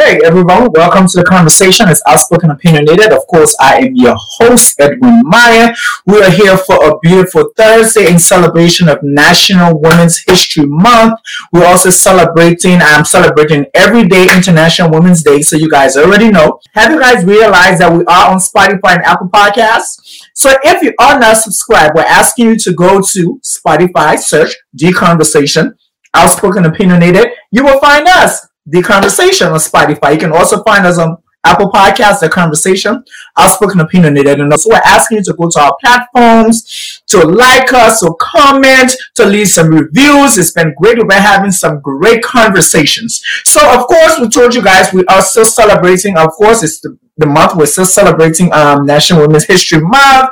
Hey everyone, welcome to the conversation. It's Outspoken Opinionated. Of course, I am your host, Edwin Meyer. We are here for a beautiful Thursday in celebration of National Women's History Month. We're also celebrating, I'm celebrating every day International Women's Day, so you guys already know. Have you guys realized that we are on Spotify and Apple Podcasts? So if you are not subscribed, we're asking you to go to Spotify, search The Conversation, Outspoken Opinionated. You will find us the conversation on Spotify. You can also find us on Apple Podcasts, The Conversation, Outspoken Opinionated. And also, we're asking you to go to our platforms, to like us, to comment, to leave some reviews. It's been great. We're having some great conversations. So, of course, we told you guys we are still celebrating. Of course, it's the the month. We're still celebrating um, National Women's History Month.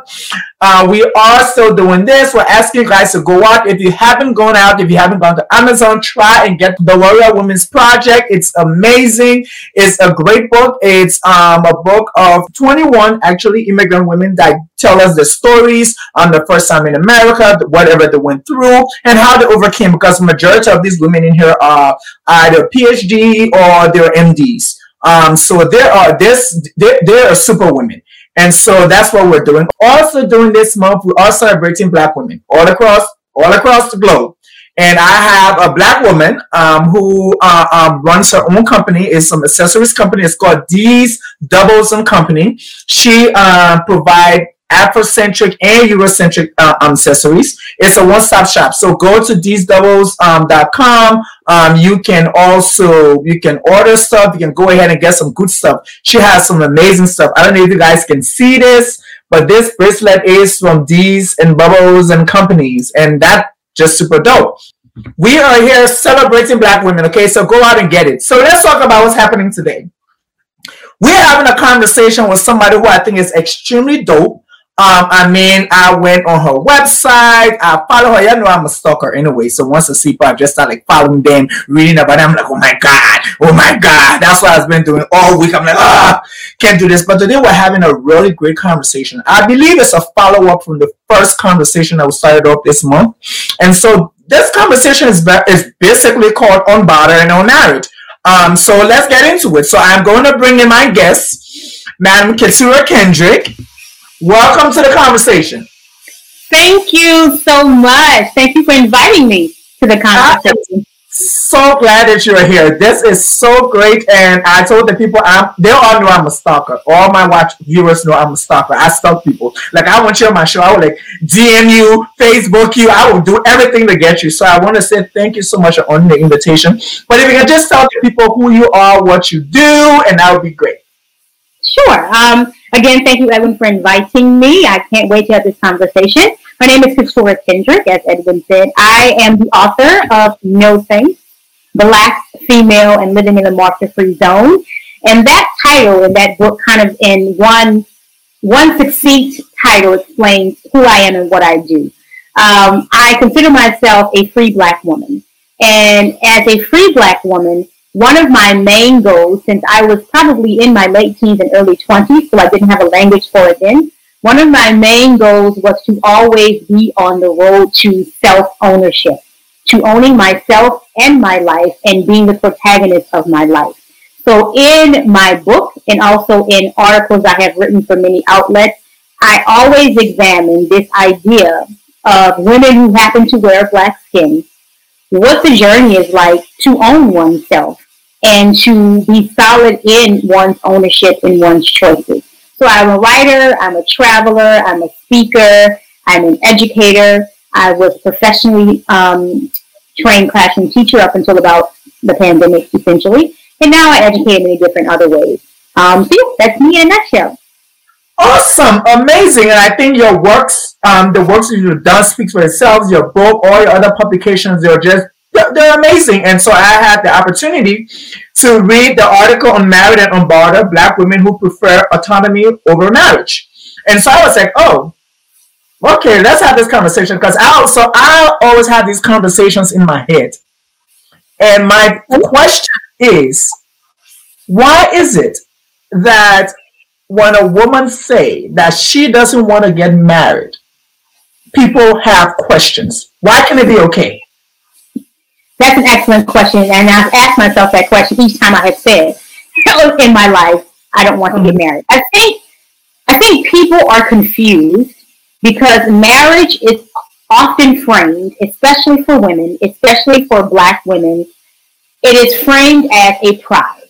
Uh, we are still doing this. We're asking you guys to go out. If you haven't gone out, if you haven't gone to Amazon, try and get the Warrior Women's Project. It's amazing. It's a great book. It's um, a book of 21 actually immigrant women that tell us the stories on the first time in America, whatever they went through, and how they overcame. Because majority of these women in here are either PhD or they're MDs. Um, so there are this are super women. And so that's what we're doing. Also during this month, we are celebrating black women all across all across the globe. And I have a black woman um, who uh, um, runs her own company. It's some accessories company. It's called D's Doubles and Company. She uh, provide Afrocentric and Eurocentric uh, accessories. It's a one-stop shop. So go to thesdoubles.com. Um, um, you can also you can order stuff. You can go ahead and get some good stuff. She has some amazing stuff. I don't know if you guys can see this, but this bracelet is from D's and Bubbles and companies, and that just super dope. We are here celebrating Black women. Okay, so go out and get it. So let's talk about what's happening today. We're having a conversation with somebody who I think is extremely dope um, I mean, I went on her website. I follow her. Y'all know, I'm a stalker anyway. So once I see her, I just start like following them, reading about them. I'm like, oh my god, oh my god. That's what I've been doing all week. I'm like, ah, can't do this. But today we're having a really great conversation. I believe it's a follow up from the first conversation that we started off this month. And so this conversation is is basically called On Unbothered and Unmarried. Um, so let's get into it. So I'm going to bring in my guest, Madam Keturah Kendrick. Welcome to the conversation. Thank you so much. Thank you for inviting me to the conversation. so glad that you're here. This is so great, and I told the people I'm, they all know I'm a stalker. All my watch viewers know I'm a stalker. I stalk people. Like I want you on my show. I will like DM you, Facebook you. I will do everything to get you. So I want to say thank you so much on the invitation. But if you can just tell the people who you are, what you do, and that would be great. Sure. Um, again, thank you, Edwin, for inviting me. I can't wait to have this conversation. My name is Keturah Kendrick, as Edwin said. I am the author of No Thanks, Black, Female, and Living in a Martyr-Free Zone. And that title and that book kind of in one, one succinct title explains who I am and what I do. Um, I consider myself a free black woman. And as a free black woman, one of my main goals, since I was probably in my late teens and early 20s, so I didn't have a language for it then, one of my main goals was to always be on the road to self-ownership, to owning myself and my life and being the protagonist of my life. So in my book and also in articles I have written for many outlets, I always examine this idea of women who happen to wear black skin, what the journey is like to own oneself and to be solid in one's ownership and one's choices. So I'm a writer, I'm a traveler, I'm a speaker, I'm an educator. I was professionally um, trained classroom teacher up until about the pandemic, essentially. And now I educate in many different other ways. Um, so yeah, that's me in a nutshell. Awesome, amazing, and I think your works, um, the works that you've done speaks for itself. Your book, all your other publications, they're just they're amazing. And so I had the opportunity to read the article Unmarried and Unbothered, Black Women Who Prefer Autonomy Over Marriage. And so I was like, oh, okay, let's have this conversation. Because I also, I always have these conversations in my head. And my question is, why is it that when a woman say that she doesn't want to get married, people have questions? Why can it be okay? That's an excellent question, and I've asked myself that question each time I have said, in my life, I don't want to get mm-hmm. married. I think I think people are confused because marriage is often framed, especially for women, especially for black women, it is framed as a prize.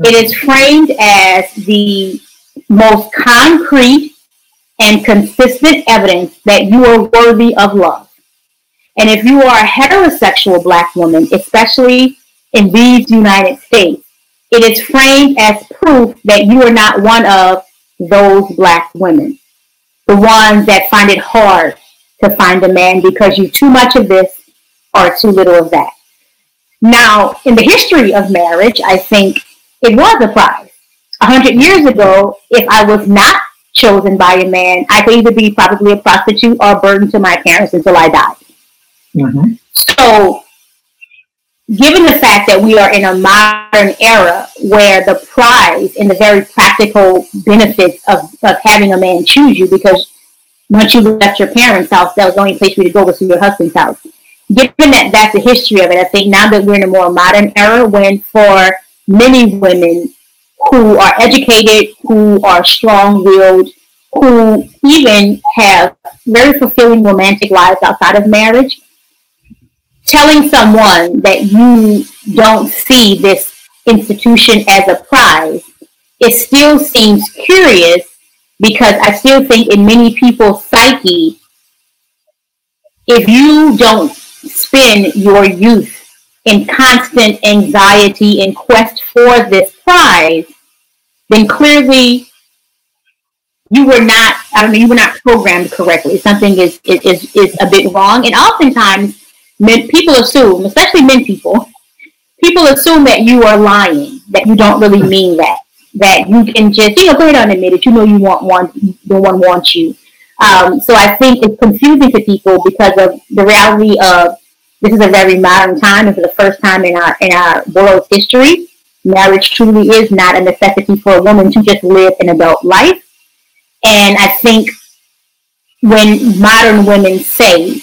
It is mm-hmm. framed as the most concrete and consistent evidence that you are worthy of love. And if you are a heterosexual black woman, especially in these United States, it is framed as proof that you are not one of those black women, the ones that find it hard to find a man because you too much of this or too little of that. Now, in the history of marriage, I think it was a prize. A hundred years ago, if I was not chosen by a man, I could either be probably a prostitute or a burden to my parents until I died. Mm-hmm. So, given the fact that we are in a modern era where the prize and the very practical benefits of, of having a man choose you, because once you left your parents' house, that was the only place you to go was to your husband's house. Given that that's the history of it, I think now that we're in a more modern era, when for many women who are educated, who are strong-willed, who even have very fulfilling romantic lives outside of marriage, telling someone that you don't see this institution as a prize, it still seems curious because I still think in many people's psyche, if you don't spend your youth in constant anxiety and quest for this prize, then clearly you were not, I don't know, you were not programmed correctly. Something is, is, is a bit wrong. And oftentimes men, people assume, especially men people, people assume that you are lying, that you don't really mean that, that you can just, you know, go ahead and admit it. You know, you want one, no one wants you. Um, so I think it's confusing to people because of the reality of this is a very modern time, and for the first time in our in our world's history, marriage truly is not a necessity for a woman to just live an adult life. And I think when modern women say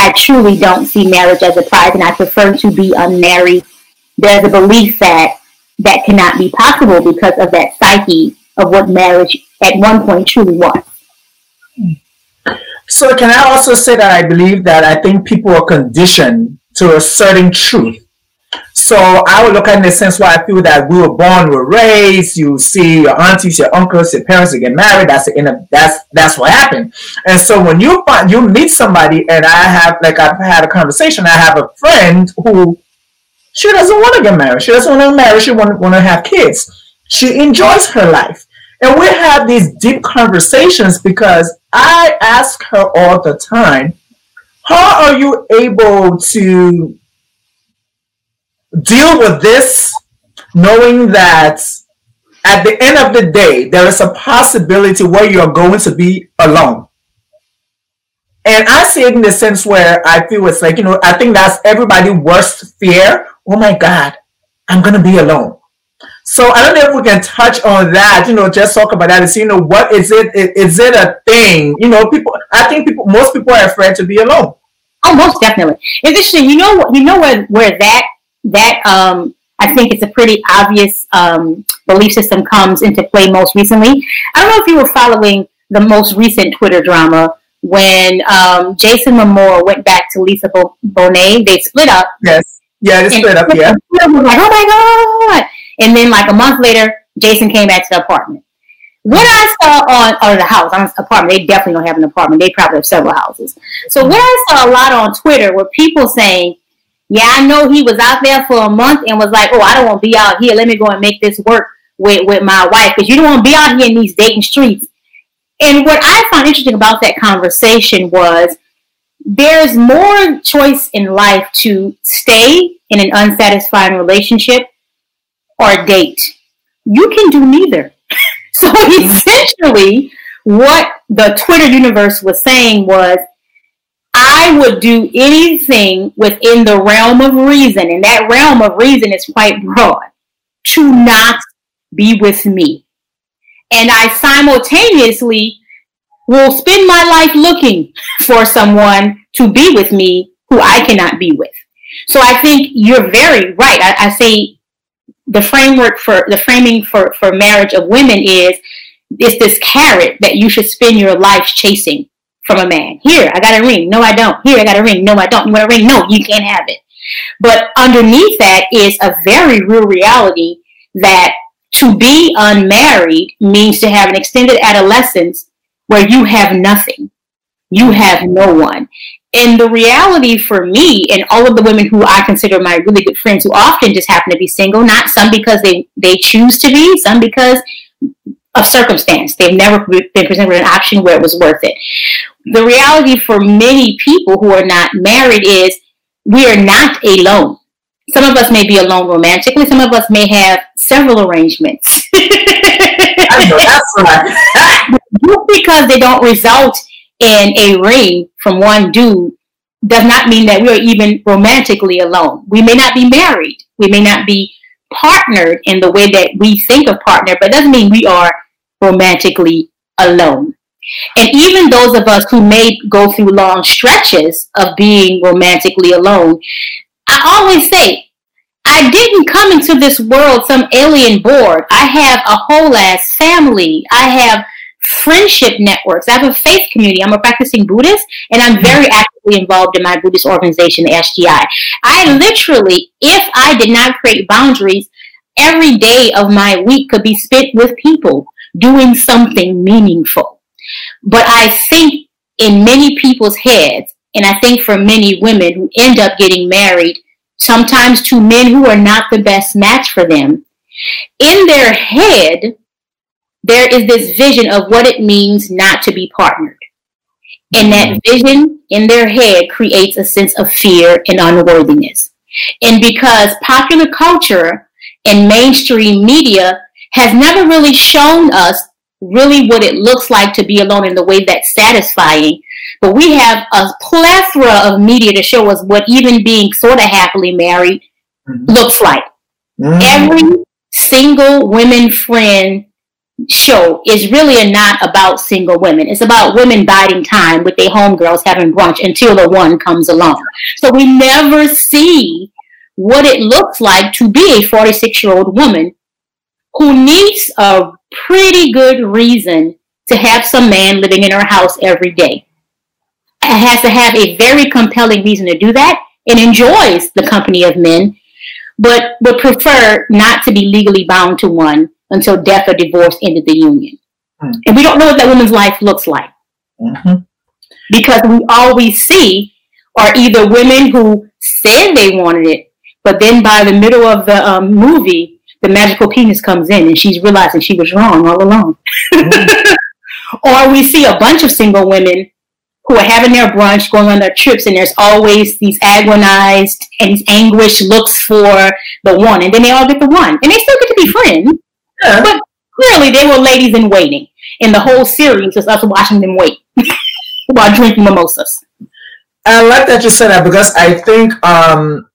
I truly don't see marriage as a prize and I prefer to be unmarried. There's a belief that that cannot be possible because of that psyche of what marriage at one point truly was. So can I also say that I believe that I think people are conditioned to a certain truth so I would look at it in the sense why I feel that we were born, we were raised. You see your aunties, your uncles, your parents get married. That's the, that's that's what happened. And so when you find you meet somebody, and I have like I've had a conversation. I have a friend who she doesn't want to get married. She doesn't want to marry. She want want to have kids. She enjoys her life, and we have these deep conversations because I ask her all the time, "How are you able to?" Deal with this knowing that at the end of the day, there is a possibility where you're going to be alone. And I see it in the sense where I feel it's like, you know, I think that's everybody's worst fear. Oh my God, I'm going to be alone. So I don't know if we can touch on that, you know, just talk about that see, you know, what is it? Is it a thing? You know, people, I think people, most people are afraid to be alone. Oh, most definitely. Interesting. You know, you know where, where that that um, I think it's a pretty obvious um, belief system comes into play most recently. I don't know if you were following the most recent Twitter drama when um, Jason Momoa went back to Lisa Bonet. They split up. Yes. Yeah, they split up. Yeah. Was like, oh my god! And then like a month later, Jason came back to the apartment. What I saw on or the house, on the apartment, they definitely don't have an apartment. They probably have several houses. So what I saw a lot on Twitter were people saying yeah, I know he was out there for a month and was like, oh, I don't want to be out here. Let me go and make this work with, with my wife because you don't want to be out here in these dating streets. And what I found interesting about that conversation was there's more choice in life to stay in an unsatisfying relationship or date. You can do neither. so mm-hmm. essentially, what the Twitter universe was saying was I would do anything within the realm of reason, and that realm of reason is quite broad, to not be with me. And I simultaneously will spend my life looking for someone to be with me who I cannot be with. So I think you're very right. I, I say the framework for the framing for, for marriage of women is is this carrot that you should spend your life chasing from a man. Here, I got a ring. No, I don't. Here, I got a ring. No, I don't. You want a ring? No, you can't have it. But underneath that is a very real reality that to be unmarried means to have an extended adolescence where you have nothing. You have no one. And the reality for me and all of the women who I consider my really good friends who often just happen to be single, not some because they, they choose to be, some because of circumstance. They've never been presented with an option where it was worth it. The reality for many people who are not married is we are not alone. Some of us may be alone romantically. Some of us may have several arrangements. I know that's right. Just because they don't result in a ring from one dude does not mean that we are even romantically alone. We may not be married. We may not be partnered in the way that we think of partner, but doesn't mean we are romantically alone. And even those of us who may go through long stretches of being romantically alone, I always say, I didn't come into this world some alien board. I have a whole ass family. I have friendship networks. I have a faith community. I'm a practicing Buddhist and I'm very mm-hmm. actively involved in my Buddhist organization, the SGI. I literally, if I did not create boundaries, every day of my week could be spent with people doing something meaningful. But I think in many people's heads, and I think for many women who end up getting married, sometimes to men who are not the best match for them, in their head, there is this vision of what it means not to be partnered. And that mm-hmm. vision in their head creates a sense of fear and unworthiness. And because popular culture and mainstream media has never really shown us really what it looks like to be alone in the way that's satisfying. But we have a plethora of media to show us what even being sort of happily married mm-hmm. looks like. Mm-hmm. Every single women friend show is really not about single women. It's about women biding time with their homegirls having brunch until the one comes along. So we never see what it looks like to be a 46 year old woman who needs a pretty good reason to have some man living in her house every day. It has to have a very compelling reason to do that and enjoys the company of men, but would prefer not to be legally bound to one until death or divorce ended the union. Mm-hmm. And we don't know what that woman's life looks like. Mm-hmm. Because we always see are either women who said they wanted it, but then by the middle of the um, movie, the magical penis comes in and she's realizing she was wrong all along. Mm-hmm. or we see a bunch of single women who are having their brunch, going on their trips, and there's always these agonized and these anguished looks for the one, and then they all get the one, and they still get to be friends. Yeah. But clearly, they were ladies in waiting, and the whole series was us watching them wait while drinking mimosas. I like that you said that because I think um,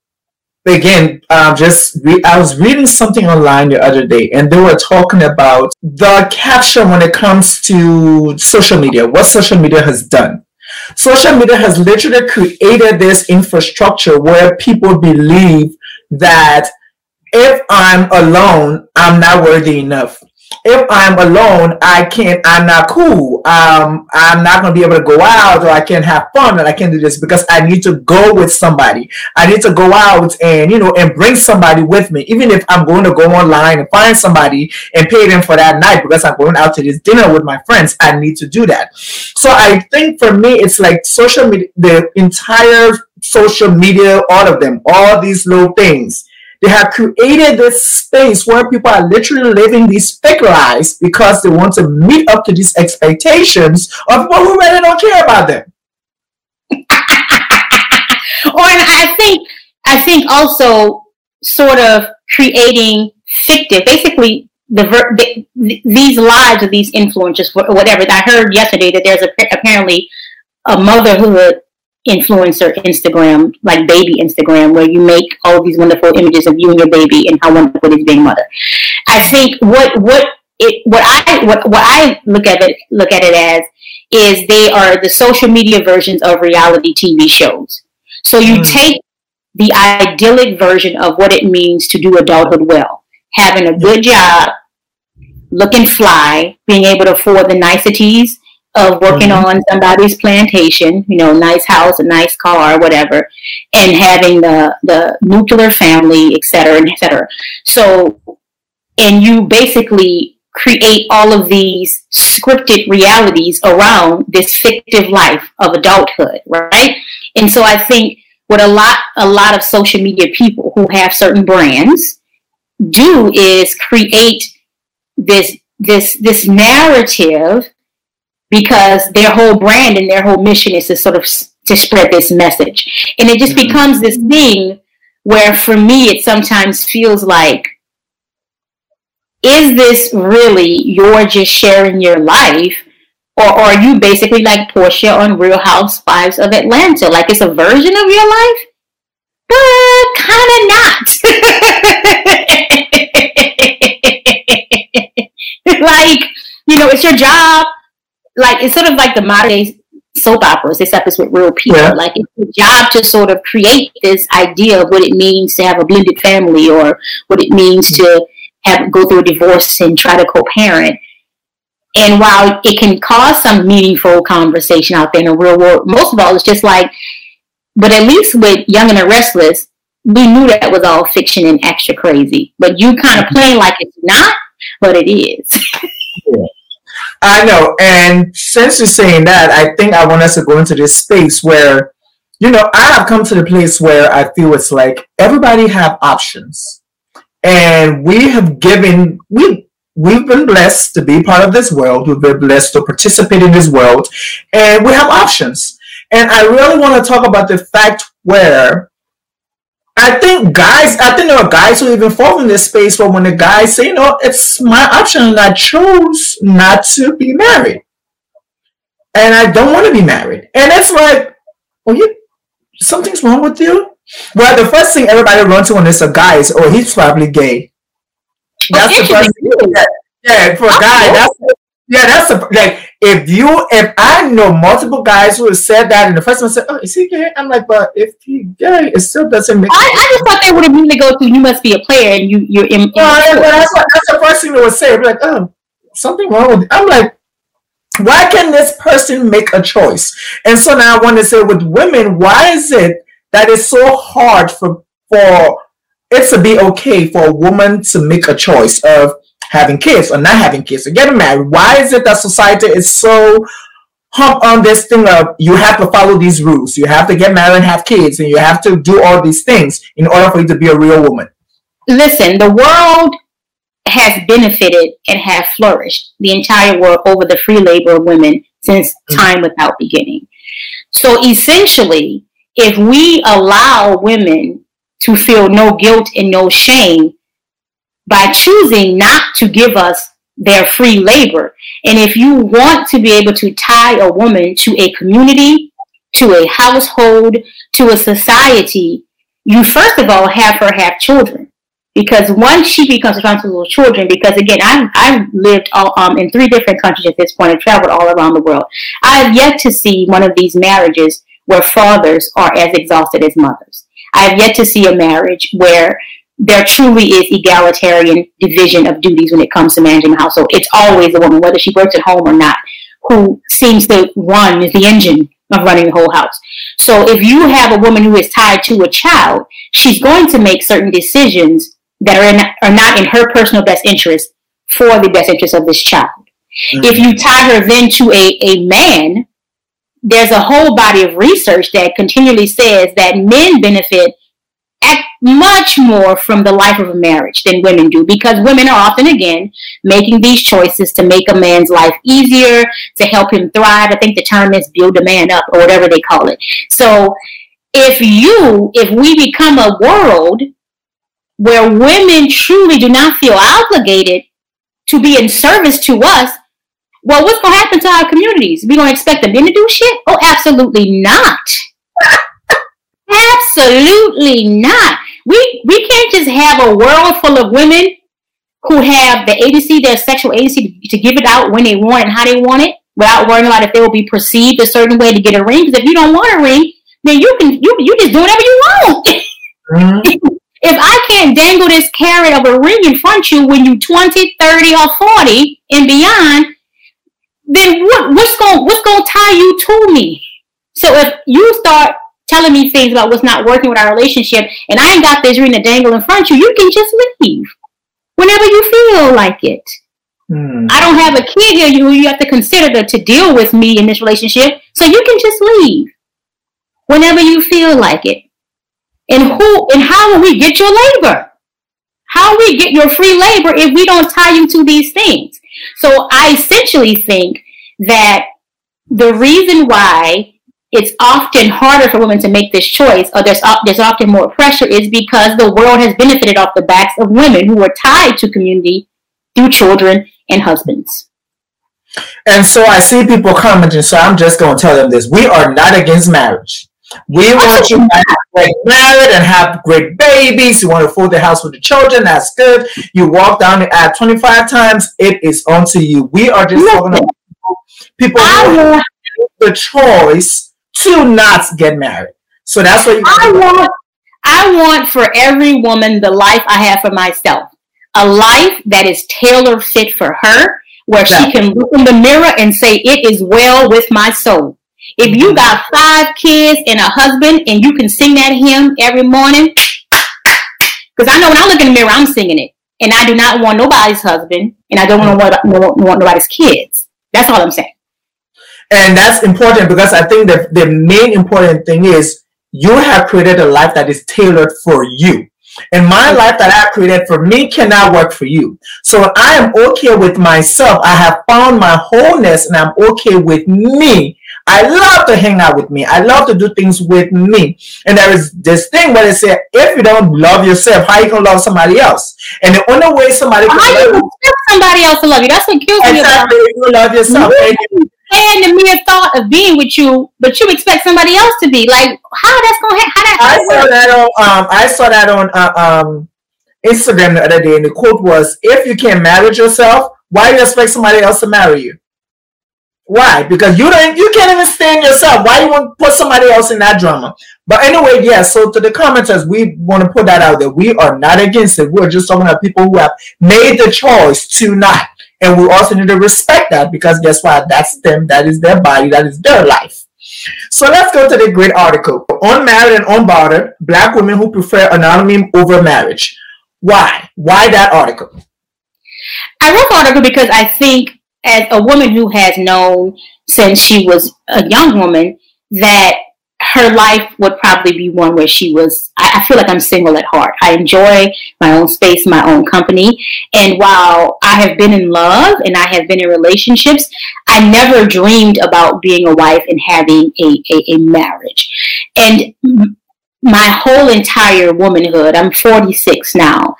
again, um, just re- I was reading something online the other day, and they were talking about the capture when it comes to social media. What social media has done. Social media has literally created this infrastructure where people believe that if I'm alone, I'm not worthy enough if I'm alone, I can't, I'm not cool. Um, I'm not going to be able to go out or I can't have fun and I can't do this because I need to go with somebody. I need to go out and, you know, and bring somebody with me. Even if I'm going to go online and find somebody and pay them for that night because I'm going out to this dinner with my friends, I need to do that. So I think for me, it's like social media, the entire social media, all of them, all these little things they have created this space where people are literally living these fake lives because they want to meet up to these expectations of people who really don't care about them. or I think I think also sort of creating fictive, basically the, the, these lives of these influencers, whatever. I heard yesterday that there's a, apparently a motherhood influencer Instagram, like baby Instagram, where you make all these wonderful images of you and your baby and how wonderful it is being mother. I think what what it what I what what I look at it look at it as is they are the social media versions of reality TV shows. So you mm. take the idyllic version of what it means to do adulthood well. having a good job, looking fly, being able to afford the niceties of working mm-hmm. on somebody's plantation, you know, nice house, a nice car, whatever, and having the the nuclear family, et cetera, et cetera. So, and you basically create all of these scripted realities around this fictive life of adulthood, right? And so I think what a lot a lot of social media people who have certain brands do is create this this this narrative because their whole brand and their whole mission is to sort of to spread this message. And it just mm-hmm. becomes this thing where for me it sometimes feels like is this really you're just sharing your life or, or are you basically like Porsha on Real Housewives of Atlanta? Like it's a version of your life? But kind of not. like, you know, it's your job like it's sort of like the modern day soap operas, except it's with real people. Yeah. Like it's a job to sort of create this idea of what it means to have a blended family or what it means to have go through a divorce and try to co-parent. And while it can cause some meaningful conversation out there in the real world, most of all, it's just like, but at least with Young and the Restless, we knew that was all fiction and extra crazy. But you kind of mm-hmm. playing like it's not, but it is. I know. And since you're saying that, I think I want us to go into this space where, you know, I have come to the place where I feel it's like everybody have options. And we have given we we've been blessed to be part of this world. We've been blessed to participate in this world. And we have options. And I really want to talk about the fact where I think guys, I think there are guys who even fall in this space where when the guys say, you know, it's my option and I chose not to be married. And I don't want to be married. And it's like, well, you, something's wrong with you. Well, the first thing everybody runs to when it's a guy is, oh, he's probably gay. That's the first thing. Yeah, yeah for a guy, that's yeah, that's a, like if you if I know multiple guys who have said that, and the first one said, "Oh, is he gay?" I'm like, but if he gay, it still doesn't make. I, I just thought they would immediately go to you must be a player and you you're in. Well, that's, what, that's the first thing they would say. Like, oh, something wrong with. I'm like, why can this person make a choice? And so now I want to say with women, why is it that it's so hard for for it to be okay for a woman to make a choice of having kids or not having kids or getting married. Why is it that society is so hump on this thing of you have to follow these rules, you have to get married and have kids, and you have to do all these things in order for you to be a real woman? Listen, the world has benefited and have flourished the entire world over the free labor of women since mm-hmm. time without beginning. So essentially, if we allow women to feel no guilt and no shame by choosing not to give us their free labor. And if you want to be able to tie a woman to a community, to a household, to a society, you first of all have her have children. Because once she becomes responsible for children, because again, I've, I've lived all, um, in three different countries at this point and traveled all around the world. I have yet to see one of these marriages where fathers are as exhausted as mothers. I have yet to see a marriage where there truly is egalitarian division of duties when it comes to managing the household. It's always the woman, whether she works at home or not, who seems to run is the engine of running the whole house. So if you have a woman who is tied to a child, she's going to make certain decisions that are in, are not in her personal best interest for the best interest of this child. Mm-hmm. If you tie her then to a, a man, there's a whole body of research that continually says that men benefit much more from the life of a marriage than women do because women are often again making these choices to make a man's life easier to help him thrive. I think the term is build a man up or whatever they call it. So if you if we become a world where women truly do not feel obligated to be in service to us well what's going to happen to our communities? We going to expect the men to do shit? Oh absolutely not absolutely not we we can't just have a world full of women who have the agency, their sexual agency to, to give it out when they want and how they want it, without worrying about if they will be perceived a certain way to get a ring. Because if you don't want a ring, then you can you you just do whatever you want. Mm-hmm. if I can't dangle this carrot of a ring in front of you when you're 20, 30, or 40 and beyond, then what, what's going what's going to tie you to me? So if you start telling me things about what's not working with our relationship, and I ain't got this ring to dangle in front of you, you can just leave whenever you feel like it. Hmm. I don't have a kid here who you have to consider to, to deal with me in this relationship, so you can just leave whenever you feel like it. And who and how will we get your labor? How will we get your free labor if we don't tie you to these things? So I essentially think that the reason why it's often harder for women to make this choice, or there's, uh, there's often more pressure, is because the world has benefited off the backs of women who are tied to community through children and husbands. And so I see people commenting, so I'm just going to tell them this. We are not against marriage. We want you to get married and have great babies. You want to fool the house with the children. That's good. You walk down the aisle 25 times. It is on to you. We are just talking about people who have the choice to not get married. So that's what you I want. I want for every woman the life I have for myself. A life that is tailor fit for her, where she can look in the mirror and say, It is well with my soul. If you mm-hmm. got five kids and a husband and you can sing that hymn every morning, because I know when I look in the mirror, I'm singing it. And I do not want nobody's husband and I don't want, mm-hmm. want, want nobody's kids. That's all I'm saying. And that's important because I think that the main important thing is you have created a life that is tailored for you. And my life that I created for me cannot work for you. So I am okay with myself. I have found my wholeness and I'm okay with me. I love to hang out with me. I love to do things with me. And there is this thing where they say, if you don't love yourself, how you gonna love somebody else? And the only way somebody can how love you somebody else to love you? That's what kills exactly, me about you love yourself. Mm-hmm. And the mere thought of being with you, but you expect somebody else to be like, how that's gonna how that? I saw that on um I saw that on uh, um Instagram the other day, and the quote was, "If you can't marry yourself, why do you expect somebody else to marry you?" Why? Because you don't you can't even stand yourself. Why you want to put somebody else in that drama? But anyway, yeah, so to the commenters, we want to put that out there. We are not against it. We're just talking about people who have made the choice to not. And we also need to respect that because guess what? That's them, that is their body, that is their life. So let's go to the great article. Unmarried and unbothered, black women who prefer anonymity over marriage. Why? Why that article? I wrote the article because I think as a woman who has known since she was a young woman that her life would probably be one where she was I, I, feel like i'm single at heart. I enjoy my own space my own company. And while i have been in love and i have been in relationships i never dreamed about being a wife and having a, a, a marriage. And my whole entire womanhood i'm 46 now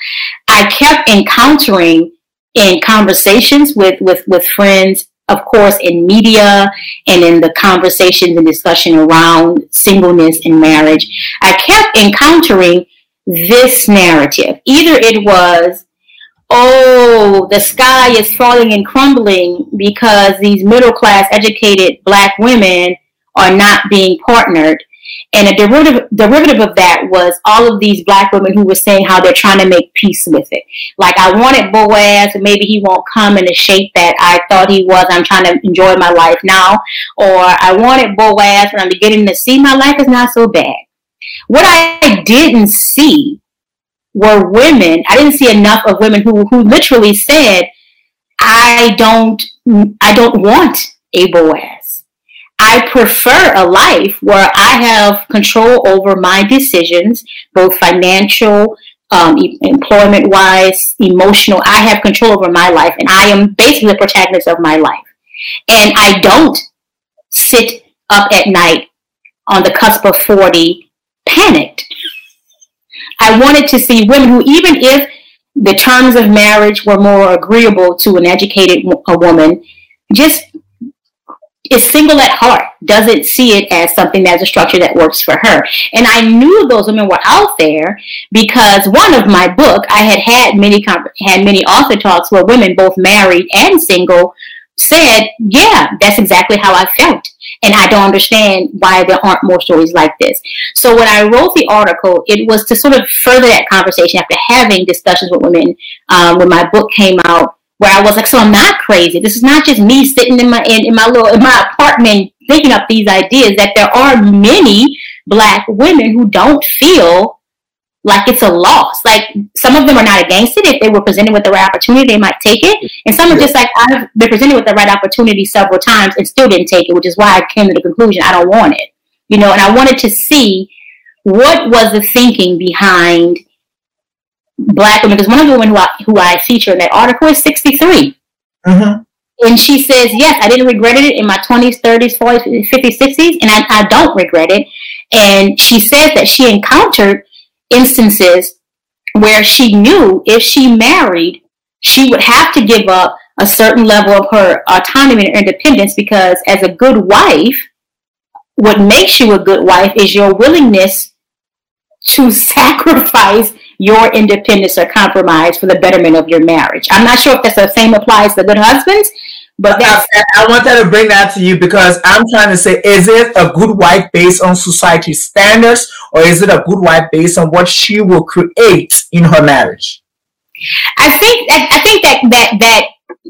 i kept encountering in conversations with, with, with friends, of course, in media and in the conversations and discussion around singleness and marriage, I kept encountering this narrative. Either it was, oh, the sky is falling and crumbling because these middle class educated black women are not being partnered and a derivative, derivative of that was all of these black women who were saying how they're trying to make peace with it. Like, I wanted Boaz, and maybe he won't come in the shape that I thought he was. I'm trying to enjoy my life now. Or I wanted Boaz, and I'm beginning to see my life is not so bad. What I didn't see were women, I didn't see enough of women who, who literally said, I don't, I don't want a Boaz. I prefer a life where I have control over my decisions, both financial, um, employment wise, emotional. I have control over my life, and I am basically the protagonist of my life. And I don't sit up at night on the cusp of 40 panicked. I wanted to see women who, even if the terms of marriage were more agreeable to an educated a woman, just is single at heart, doesn't see it as something that's a structure that works for her. And I knew those women were out there because one of my book, I had had many had many author talks where women, both married and single, said, "Yeah, that's exactly how I felt." And I don't understand why there aren't more stories like this. So when I wrote the article, it was to sort of further that conversation after having discussions with women um, when my book came out, where I was like, so I'm not crazy. This is not just me sitting in my in, in my little in my apartment thinking up these ideas. That there are many black women who don't feel like it's a loss. Like some of them are not against it. If they were presented with the right opportunity, they might take it. And some are just like I've been presented with the right opportunity several times and still didn't take it, which is why I came to the conclusion I don't want it. You know, and I wanted to see what was the thinking behind black women. Because one of the women who I, who I feature in that article is 63. Mm-hmm. And she says, yes, I didn't regret it in my 20s, 30s, 40s, 50s, 60s, and I, I don't regret it. And she says that she encountered instances where she knew if she married, she would have to give up a certain level of her autonomy and independence because, as a good wife, what makes you a good wife is your willingness to sacrifice your independence or compromise for the betterment of your marriage. I'm not sure if that's the same applies to good husbands, but I, I wanted to bring that to you because I'm trying to say, is it a good wife based on society standards, or is it a good wife based on what she will create in her marriage? I think I think that that that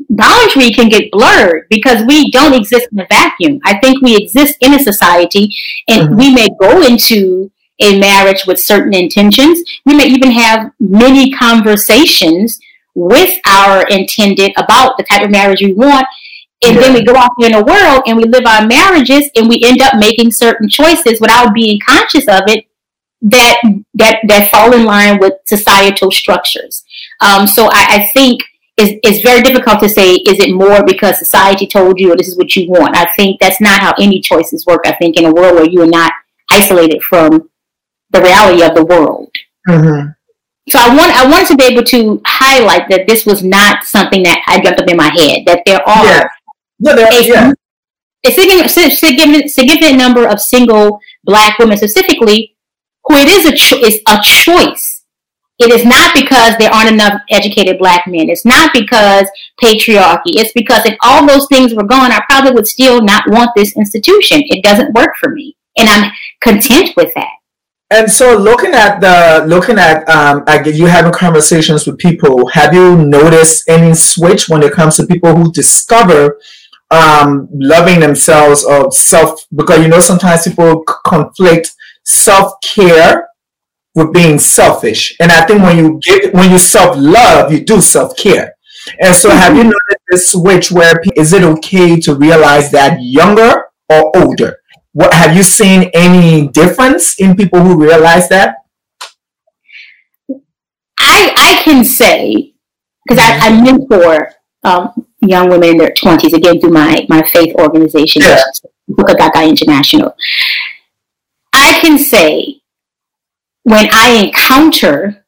boundary can get blurred because we don't exist in a vacuum. I think we exist in a society, and mm-hmm. we may go into a marriage with certain intentions. We may even have many conversations with our intended about the type of marriage we want. And yeah. then we go out in the world and we live our marriages and we end up making certain choices without being conscious of it that that that fall in line with societal structures. Um, so I, I think it's, it's very difficult to say is it more because society told you or this is what you want. I think that's not how any choices work. I think in a world where you are not isolated from the reality of the world. Mm-hmm. So I want I wanted to be able to highlight that this was not something that I dreamt up in my head. That there are yeah. No, there, a, yeah. a significant, significant number of single black women specifically who it is a cho- is a choice. It is not because there aren't enough educated black men. It's not because patriarchy. It's because if all those things were gone, I probably would still not want this institution. It doesn't work for me, and I'm content with that. And so, looking at the looking at um, you having conversations with people, have you noticed any switch when it comes to people who discover um, loving themselves or self? Because you know sometimes people conflict self care with being selfish, and I think when you get when you self love, you do self care. And so, have you mm-hmm. noticed this switch where is it okay to realize that younger or older? What have you seen any difference in people who realize that? I I can say because I, I mentor um, young women in their twenties again through my my faith organization, yeah. Gaga International. I can say when I encounter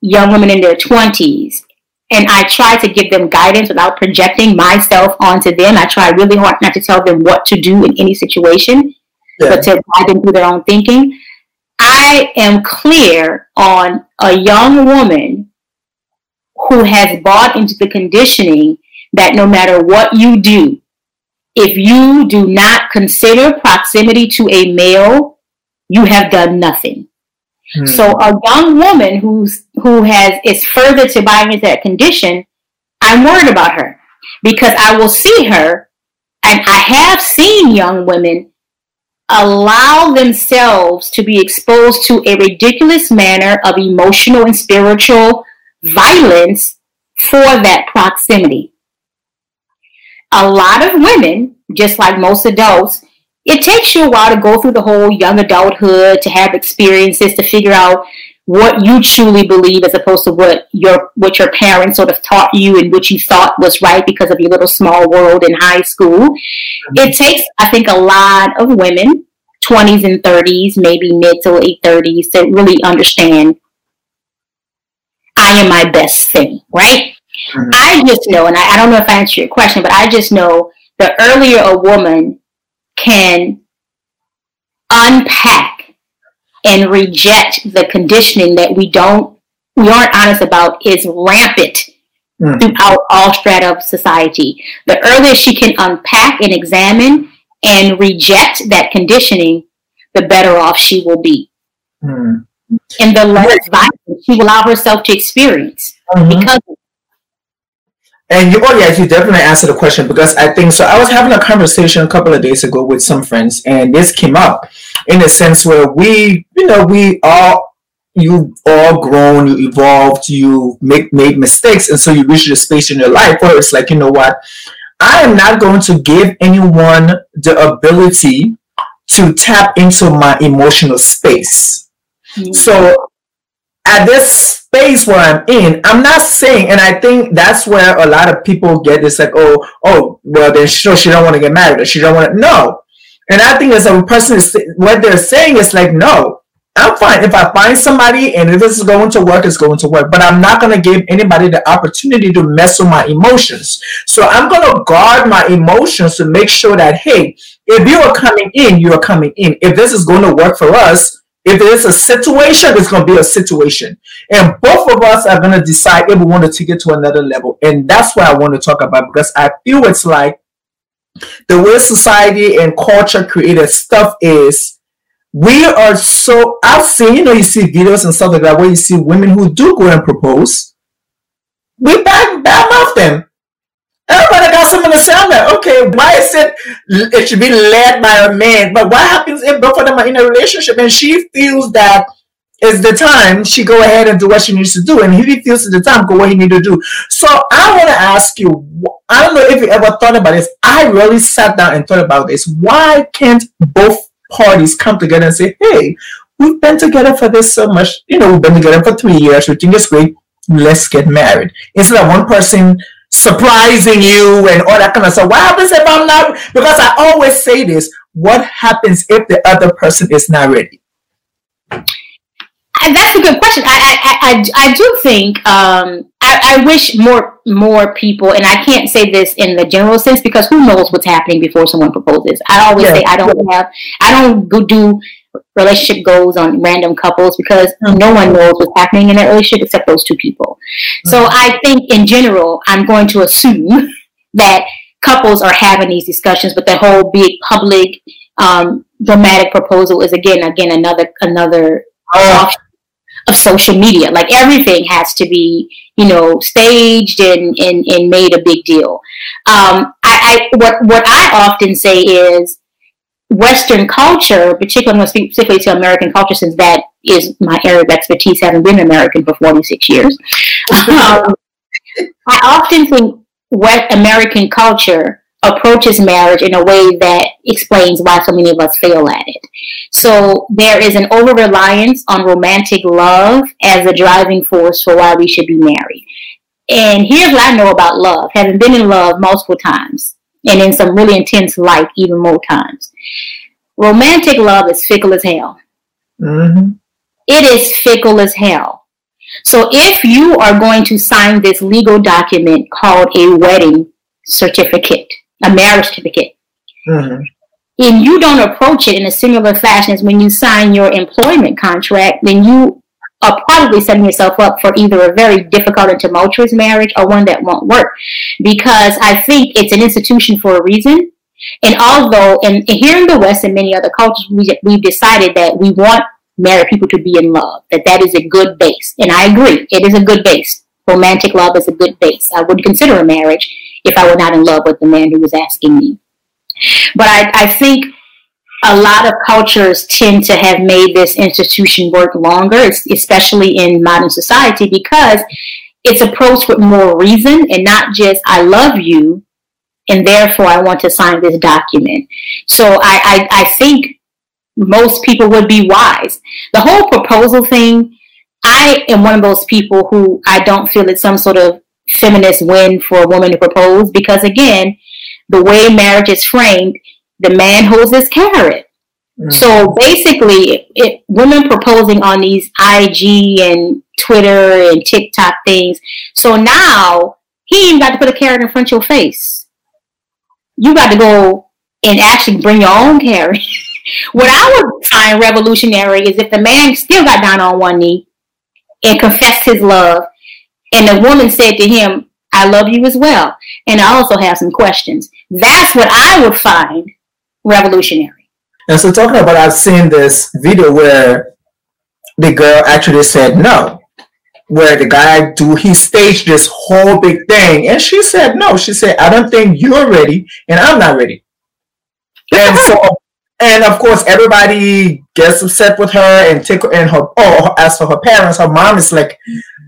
young women in their twenties and I try to give them guidance without projecting myself onto them. I try really hard not to tell them what to do in any situation, yeah. but to guide them through their own thinking. I am clear on a young woman who has bought into the conditioning that no matter what you do, if you do not consider proximity to a male, you have done nothing. Hmm. So a young woman who's who has is further to buying into that condition, I'm worried about her because I will see her, and I have seen young women allow themselves to be exposed to a ridiculous manner of emotional and spiritual violence for that proximity. A lot of women, just like most adults, it takes you a while to go through the whole young adulthood to have experiences to figure out what you truly believe as opposed to what your what your parents sort of taught you and what you thought was right because of your little small world in high school. It takes, I think, a lot of women, 20s and 30s, maybe mid to late 30s, to really understand I am my best thing, right? Mm-hmm. I just know, and I, I don't know if I answered your question, but I just know the earlier a woman can unpack and reject the conditioning that we don't we aren't honest about is rampant mm. throughout all strata of society. The earlier she can unpack and examine and reject that conditioning, the better off she will be. Mm. And the less violence she will allow herself to experience mm-hmm. because and you, oh yeah, you definitely answered the question because I think so. I was having a conversation a couple of days ago with some friends, and this came up in a sense where we, you know, we all, you've all grown, you evolved, you make made mistakes, and so you reach a space in your life where it's like, you know what, I am not going to give anyone the ability to tap into my emotional space. Mm-hmm. So at this space where I'm in, I'm not saying, and I think that's where a lot of people get this like, oh, oh, well, then she, oh, she don't want to get married, she don't want to. No, and I think as a person is what they're saying is like, no, I'm fine if I find somebody and if this is going to work, it's going to work. But I'm not going to give anybody the opportunity to mess with my emotions. So I'm going to guard my emotions to make sure that hey, if you are coming in, you are coming in. If this is going to work for us, if there's a situation, it's going to be a situation. And both of us are going to decide if we want to take it to another level. And that's what I want to talk about because I feel it's like the way society and culture created stuff is we are so I've seen, you know, you see videos and stuff like that where you see women who do go and propose. We back off them. Everybody got something to on that. Okay, why is it it should be led by a man? But what happens if both of them are in a relationship and she feels that it's the time she go ahead and do what she needs to do, and he feels it's the time go what he need to do. So I want to ask you. I don't know if you ever thought about this. I really sat down and thought about this. Why can't both parties come together and say, "Hey, we've been together for this so much. You know, we've been together for three years. We think it's great. Let's get married." Instead of one person surprising you and all that kind of stuff. What happens if I'm not? Because I always say this. What happens if the other person is not ready? And that's a good question. I I, I, I do think um, I, I wish more more people, and I can't say this in the general sense because who knows what's happening before someone proposes. I always yeah. say I don't have I don't go do relationship goals on random couples because no one knows what's happening in that relationship except those two people. Mm-hmm. So I think in general, I'm going to assume that couples are having these discussions, but the whole big public um, dramatic proposal is again, again another another oh. of social media. Like everything has to be, you know, staged and and, and made a big deal. Um, I, I what what I often say is Western culture, particularly specifically to American culture, since that is my area of expertise, having been American for 46 years. um, I often think what American culture approaches marriage in a way that explains why so many of us fail at it. So there is an over reliance on romantic love as a driving force for why we should be married. And here's what I know about love, having been in love multiple times and in some really intense light even more times. Romantic love is fickle as hell. Mm-hmm. It is fickle as hell. So if you are going to sign this legal document called a wedding certificate, a marriage certificate, mm-hmm. and you don't approach it in a similar fashion as when you sign your employment contract, then you are probably setting yourself up for either a very difficult and tumultuous marriage or one that won't work. Because I think it's an institution for a reason. And although, and here in the West and many other cultures, we, we've decided that we want married people to be in love, that that is a good base. And I agree, it is a good base. Romantic love is a good base. I would consider a marriage if I were not in love with the man who was asking me. But I, I think a lot of cultures tend to have made this institution work longer, especially in modern society, because it's approached with more reason and not just "I love you," and therefore I want to sign this document. So I, I, I think most people would be wise. The whole proposal thing, I am one of those people who I don't feel it's some sort of feminist win for a woman to propose because again, the way marriage is framed, the man holds his carrot. Mm-hmm. So basically, it, women proposing on these IG and Twitter and TikTok things. So now he even got to put a carrot in front of your face. You got to go and actually bring your own carrot. what I would find revolutionary is if the man still got down on one knee and confessed his love, and the woman said to him, I love you as well. And I also have some questions. That's what I would find revolutionary. And so talking about, I've seen this video where the girl actually said no, where the guy do he staged this whole big thing, and she said no. She said, "I don't think you're ready, and I'm not ready." and so, and of course, everybody gets upset with her and take and her. Oh, as for her parents, her mom is like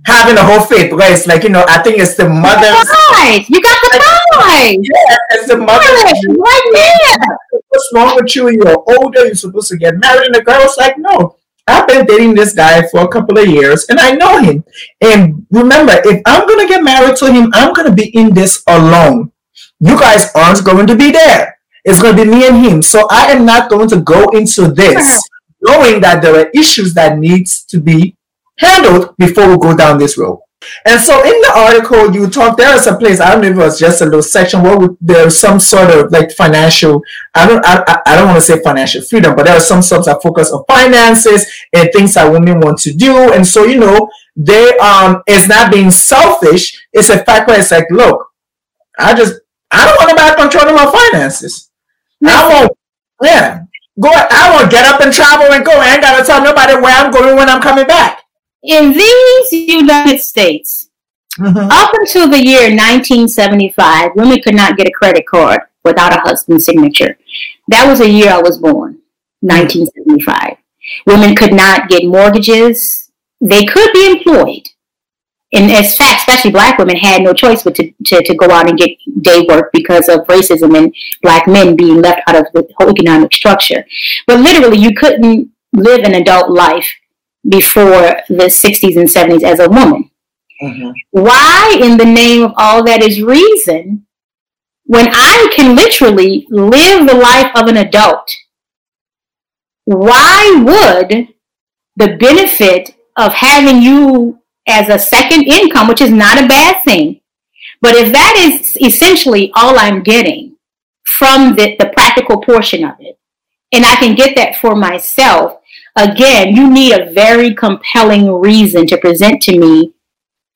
having a whole fit because, like you know, I think it's the mother. Right, you got the pride. Yeah, it's the mother. Right there. What's wrong with you? You're older. You're supposed to get married, and the girl was like, "No, I've been dating this guy for a couple of years and I know him. And remember, if I'm going to get married to him, I'm going to be in this alone. You guys aren't going to be there. It's going to be me and him. So I am not going to go into this knowing that there are issues that needs to be handled before we go down this road. And so in the article you talk, there is a place, I don't know if it was just a little section where there's some sort of like financial, I don't I, I don't want to say financial freedom, but there are some sorts that focus on finances and things that women want to do. And so, you know, they um it's not being selfish, it's a fact where it's like, look, I just I don't want to back control of my finances. I won't yeah. Go I won't get up and travel and go. I ain't gotta tell nobody where I'm going when I'm coming back in these United States, mm-hmm. up until the year 1975, women could not get a credit card without a husband's signature. That was the year I was born, 1975. Women could not get mortgages. They could be employed. And as fact, especially black women had no choice but to, to, to go out and get day work because of racism and black men being left out of the whole economic structure. But literally, you couldn't live an adult life before the 60s and 70s as a woman. Mm-hmm. Why, in the name of all that is reason, when I can literally live the life of an adult, why would the benefit of having you as a second income, which is not a bad thing, but if that is essentially all I'm getting from the, the practical portion of it, and I can get that for myself, Again, you need a very compelling reason to present to me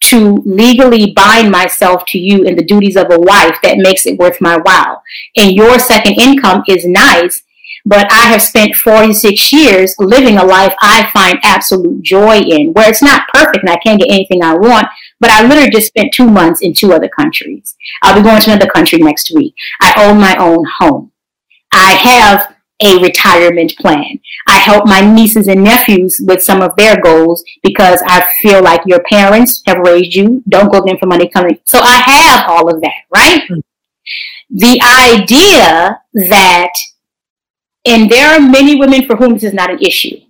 to legally bind myself to you in the duties of a wife that makes it worth my while. And your second income is nice, but I have spent 46 years living a life I find absolute joy in, where it's not perfect and I can't get anything I want, but I literally just spent two months in two other countries. I'll be going to another country next week. I own my own home. I have a retirement plan. I help my nieces and nephews with some of their goals because I feel like your parents have raised you. Don't go them for money coming. So I have all of that, right? Mm-hmm. The idea that, and there are many women for whom this is not an issue.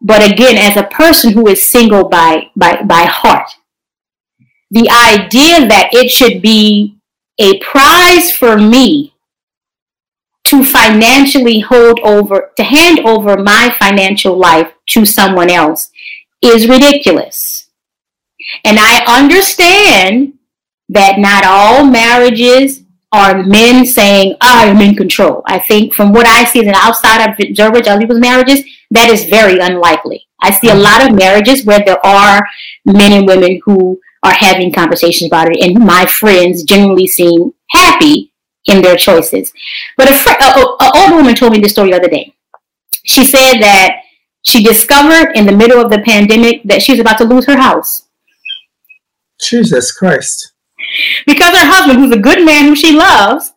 But again, as a person who is single by, by, by heart, the idea that it should be a prize for me to financially hold over, to hand over my financial life to someone else is ridiculous. And I understand that not all marriages are men saying, I am in control. I think from what I see as outside observer of people's marriages, that is very unlikely. I see a lot of marriages where there are men and women who are having conversations about it, and my friends generally seem happy in their choices. But a, fr- a, a, a older woman told me this story the other day. She said that she discovered in the middle of the pandemic that she was about to lose her house. Jesus Christ. Because her husband, who's a good man who she loves,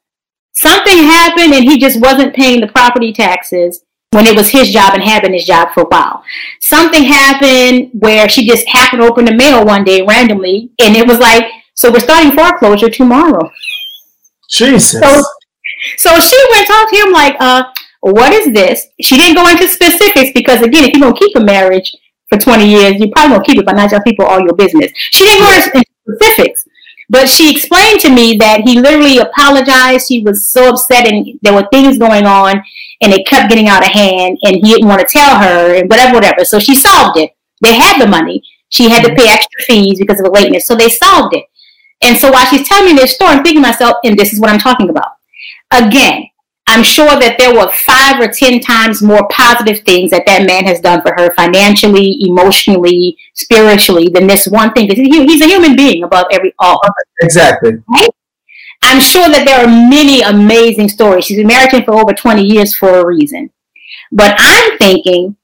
something happened and he just wasn't paying the property taxes when it was his job and had been his job for a while. Something happened where she just happened to open the mail one day randomly and it was like, so we're starting foreclosure tomorrow. Jesus. So, so she went to him like, uh, what is this? She didn't go into specifics because again, if you're gonna keep a marriage for 20 years, you probably won't keep it by not telling people all your business. She didn't go into specifics. But she explained to me that he literally apologized. He was so upset and there were things going on and it kept getting out of hand and he didn't want to tell her and whatever, whatever. So she solved it. They had the money. She had to pay extra fees because of the lateness. So they solved it. And so while she's telling me this story, I'm thinking to myself, and this is what I'm talking about. Again, I'm sure that there were five or ten times more positive things that that man has done for her financially, emotionally, spiritually than this one thing. Because he's a human being above every all. Exactly. Right? I'm sure that there are many amazing stories. She's been married to him for over 20 years for a reason. But I'm thinking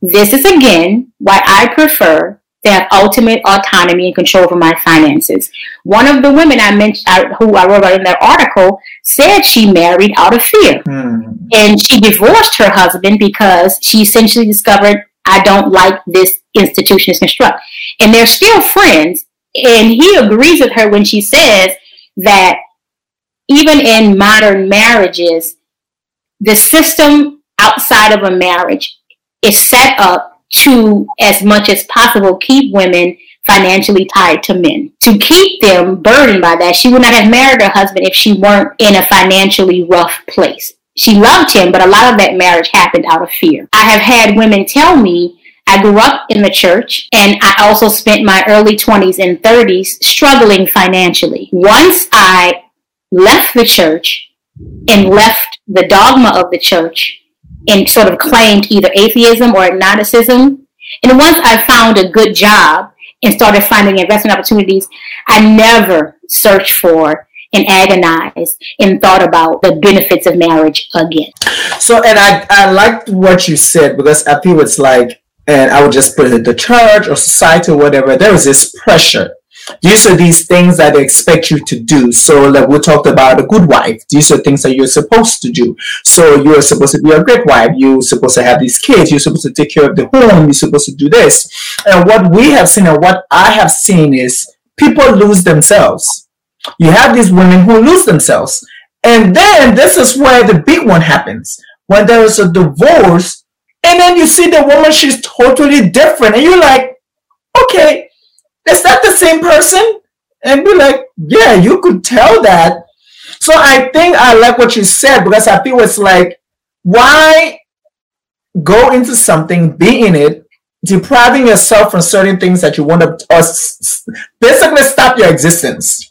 this is again why I prefer to have ultimate autonomy and control over my finances. One of the women I mentioned, who I wrote about in that article, said she married out of fear. Hmm. And she divorced her husband because she essentially discovered, I don't like this institution is construct. And they're still friends. And he agrees with her when she says that even in modern marriages, the system outside of a marriage is set up to, as much as possible, keep women financially tied to men. To keep them burdened by that, she would not have married her husband if she weren't in a financially rough place. She loved him, but a lot of that marriage happened out of fear. I have had women tell me I grew up in the church and I also spent my early 20s and 30s struggling financially. Once I left the church and left the dogma of the church and sort of claimed either atheism or agnosticism. And once I found a good job and started finding investment opportunities, I never searched for and agonized and thought about the benefits of marriage again. So, and I, I liked what you said because I feel it's like, and I would just put it the church or society or whatever, there is this pressure these are these things that they expect you to do. So, like we talked about a good wife, these are things that you're supposed to do. So, you're supposed to be a great wife. You're supposed to have these kids. You're supposed to take care of the home. You're supposed to do this. And what we have seen and what I have seen is people lose themselves. You have these women who lose themselves. And then this is where the big one happens. When there is a divorce, and then you see the woman, she's totally different. And you're like, okay, is that the same person? And be like, yeah, you could tell that. So I think I like what you said because I feel it's like, why go into something, be in it, depriving yourself from certain things that you want to, or basically stop your existence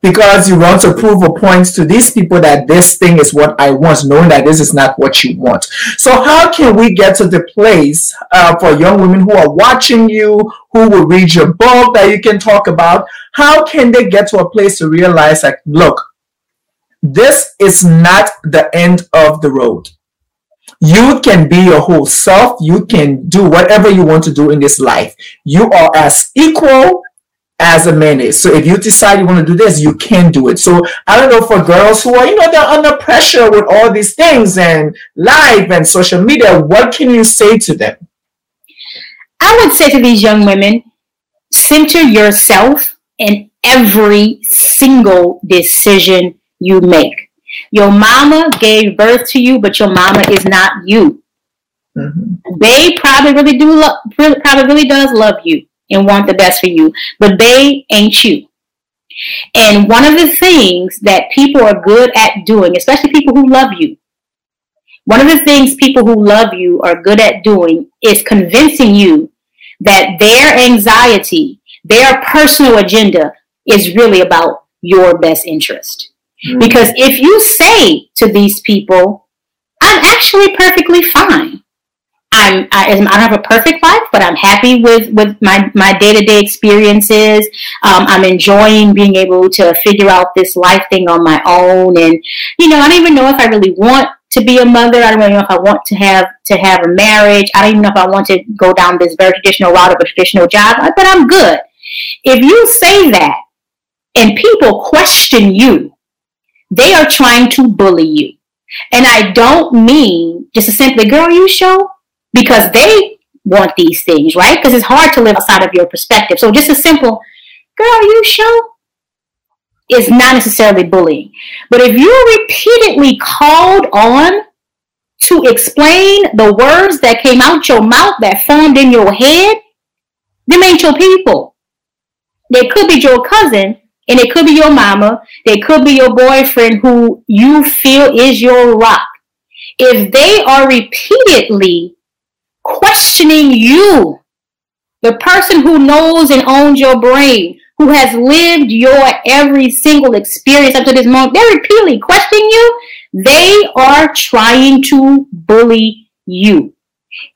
because you want to prove a point to these people that this thing is what I want, knowing that this is not what you want. So, how can we get to the place uh, for young women who are watching you, who will read your book that you can talk about? How can they get to a place to realize, like, look, this is not the end of the road. You can be your whole self. You can do whatever you want to do in this life. You are as equal as a man is. So if you decide you want to do this, you can do it. So I don't know for girls who are, you know, they're under pressure with all these things and life and social media, what can you say to them? I would say to these young women, center yourself in every single decision you make. Your mama gave birth to you, but your mama is not you. Mm-hmm. They probably really do love, probably really does love you and want the best for you, but they ain't you. And one of the things that people are good at doing, especially people who love you, one of the things people who love you are good at doing is convincing you that their anxiety, their personal agenda is really about your best interest. Mm-hmm. Because if you say to these people, I'm actually perfectly fine. I'm I, I, don't have a perfect life, but I'm happy with with my my day to day experiences. Um, I'm enjoying being able to figure out this life thing on my own, and you know, I don't even know if I really want to be a mother. I don't even know if I want to have to have a marriage. I don't even know if I want to go down this very traditional route of a traditional job. But I'm good. If you say that and people question you, they are trying to bully you. And I don't mean just a simply, girl, you show because they want these things, right? Because it's hard to live outside of your perspective. So just a simple, girl, you sure? Is not necessarily bullying. But if you're repeatedly called on to explain the words that came out your mouth that formed in your head, them ain't your people. They could be your cousin, and it could be your mama. They could be your boyfriend who you feel is your rock. If they are repeatedly questioning you, the person who knows and owns your brain, who has lived your every single experience up to this moment, they're repeatedly questioning you. They are trying to bully you.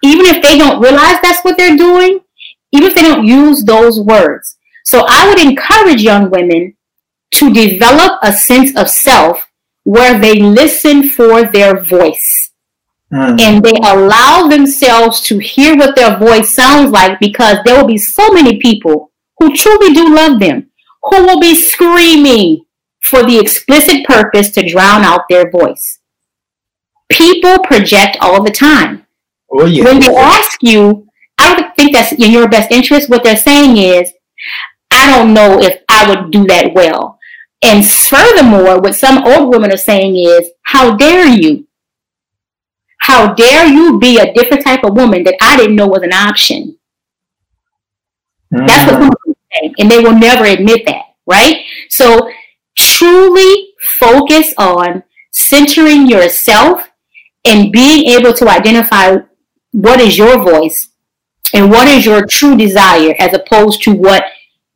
Even if they don't realize that's what they're doing, even if they don't use those words. So I would encourage young women to develop a sense of self where they listen for their voice. Mm. And they allow themselves to hear what their voice sounds like because there will be so many people who truly do love them, who will be screaming for the explicit purpose to drown out their voice. People project all the time. Oh, yeah. When they ask you, I don't think that's in your best interest. What they're saying is, I don't know if I would do that well. And furthermore, what some old women are saying is, how dare you? How dare you be a different type of woman that I didn't know was an option? Mm. That's what people say, and they will never admit that, right? So truly focus on centering yourself and being able to identify what is your voice and what is your true desire as opposed to what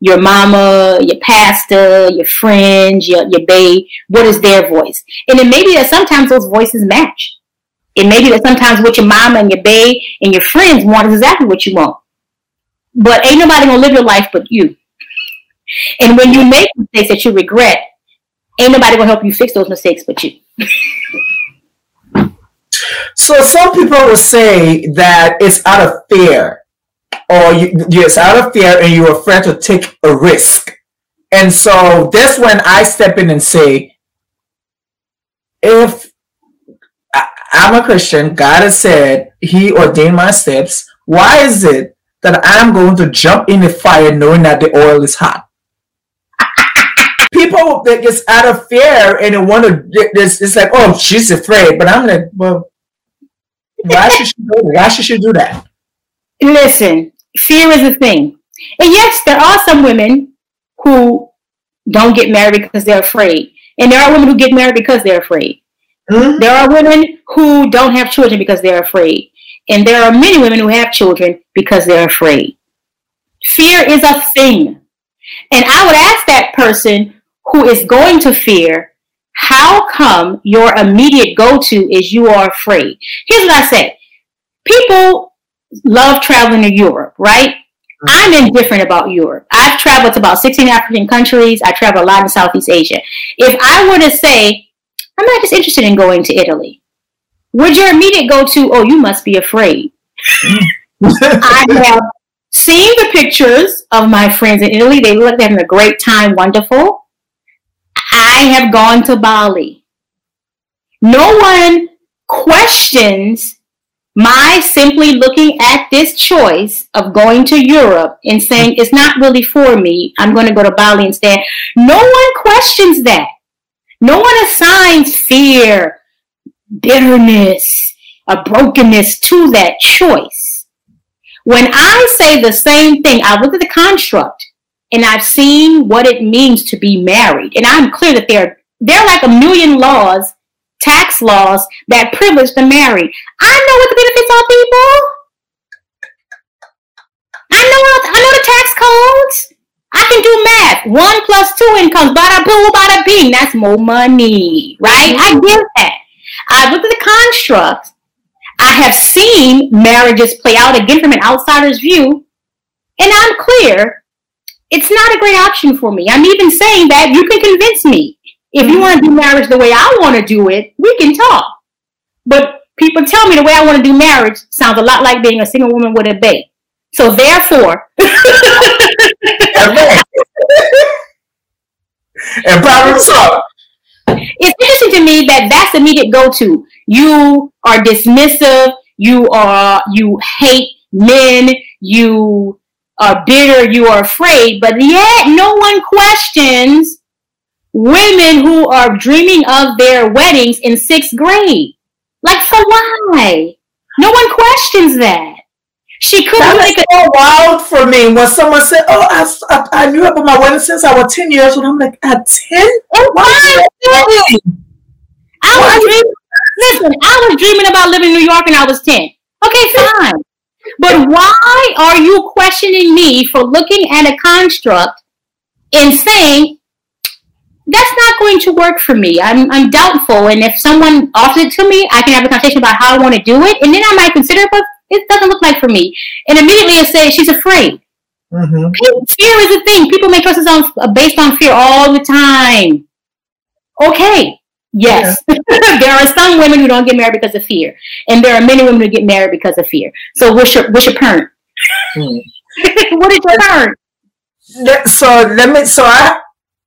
your mama, your pastor, your friends, your, your babe, what is their voice? And then maybe that sometimes those voices match. It may be that sometimes what your mama and your babe and your friends want is exactly what you want. But ain't nobody gonna live your life but you. And when you make mistakes that you regret, ain't nobody gonna help you fix those mistakes but you. so some people will say that it's out of fear or you, it's out of fear and you're afraid to take a risk. And so that's when I step in and say, if I'm a Christian, God has said He ordained my steps, why is it that I'm going to jump in the fire knowing that the oil is hot? People that gets out of fear and they want to, it's, it's like, oh, she's afraid. But I'm like, well, why should she do that? Why should she do that? Listen, fear is a thing. And yes, there are some women who don't get married because they're afraid. And there are women who get married because they're afraid. Mm-hmm. There are women who don't have children because they're afraid. And there are many women who have children because they're afraid. Fear is a thing. And I would ask that person who is going to fear, how come your immediate go to is you are afraid? Here's what I say people love traveling to Europe, right? Mm-hmm. I'm indifferent about Europe. I've traveled to about 16 African countries. I travel a lot in Southeast Asia. If I were to say, I'm not just interested in going to Italy, would your immediate go to, oh, you must be afraid? I have seen the pictures of my friends in Italy. They look having a great time, wonderful. I have gone to Bali. No one questions my simply looking at this choice of going to Europe and saying it's not really for me, I'm going to go to Bali instead. No one questions that. No one assigns fear, bitterness, a brokenness to that choice. When I say the same thing, I look at the construct and I've seen what it means to be married. And I'm clear that there, there are like a million laws tax laws that privilege the married. I know what the benefits are, people. I know I know the tax codes. I can do math. One plus two incomes, bada boom, bada bing. That's more money, right? Mm-hmm. I get that. I look at the constructs. I have seen marriages play out again from an outsider's view, and I'm clear it's not a great option for me. I'm even saying that you can convince me. If you want to do marriage the way I want to do it, we can talk. But people tell me the way I want to do marriage sounds a lot like being a single woman with a baby. So therefore, and problem solved. It's interesting to me that that's the immediate go-to. You are dismissive. You are you hate men. You are bitter. You are afraid. But yet, no one questions women who are dreaming of their weddings in sixth grade. Like, so why? No one questions that. She couldn't make it so wild for me when someone said, "Oh, I, I, I, knew about my wedding since I was ten years old." I'm like, "At ten? Oh, why?" I was dreaming. Listen, I was dreaming about living in New York, and I was ten. Okay, fine. But why are you questioning me for looking at a construct and saying that's not going to work for me. I'm, I'm doubtful. And if someone offers it to me, I can have a conversation about how I want to do it. And then I might consider it, but it doesn't look like for me. And immediately I say, she's afraid. Mm-hmm. Fear is a thing. People make choices on based on fear all the time. Okay, yes, yeah. there are some women who don't get married because of fear, and there are many women who get married because of fear. So, what's your what's your parent? Mm. what is your parent? So let me. So I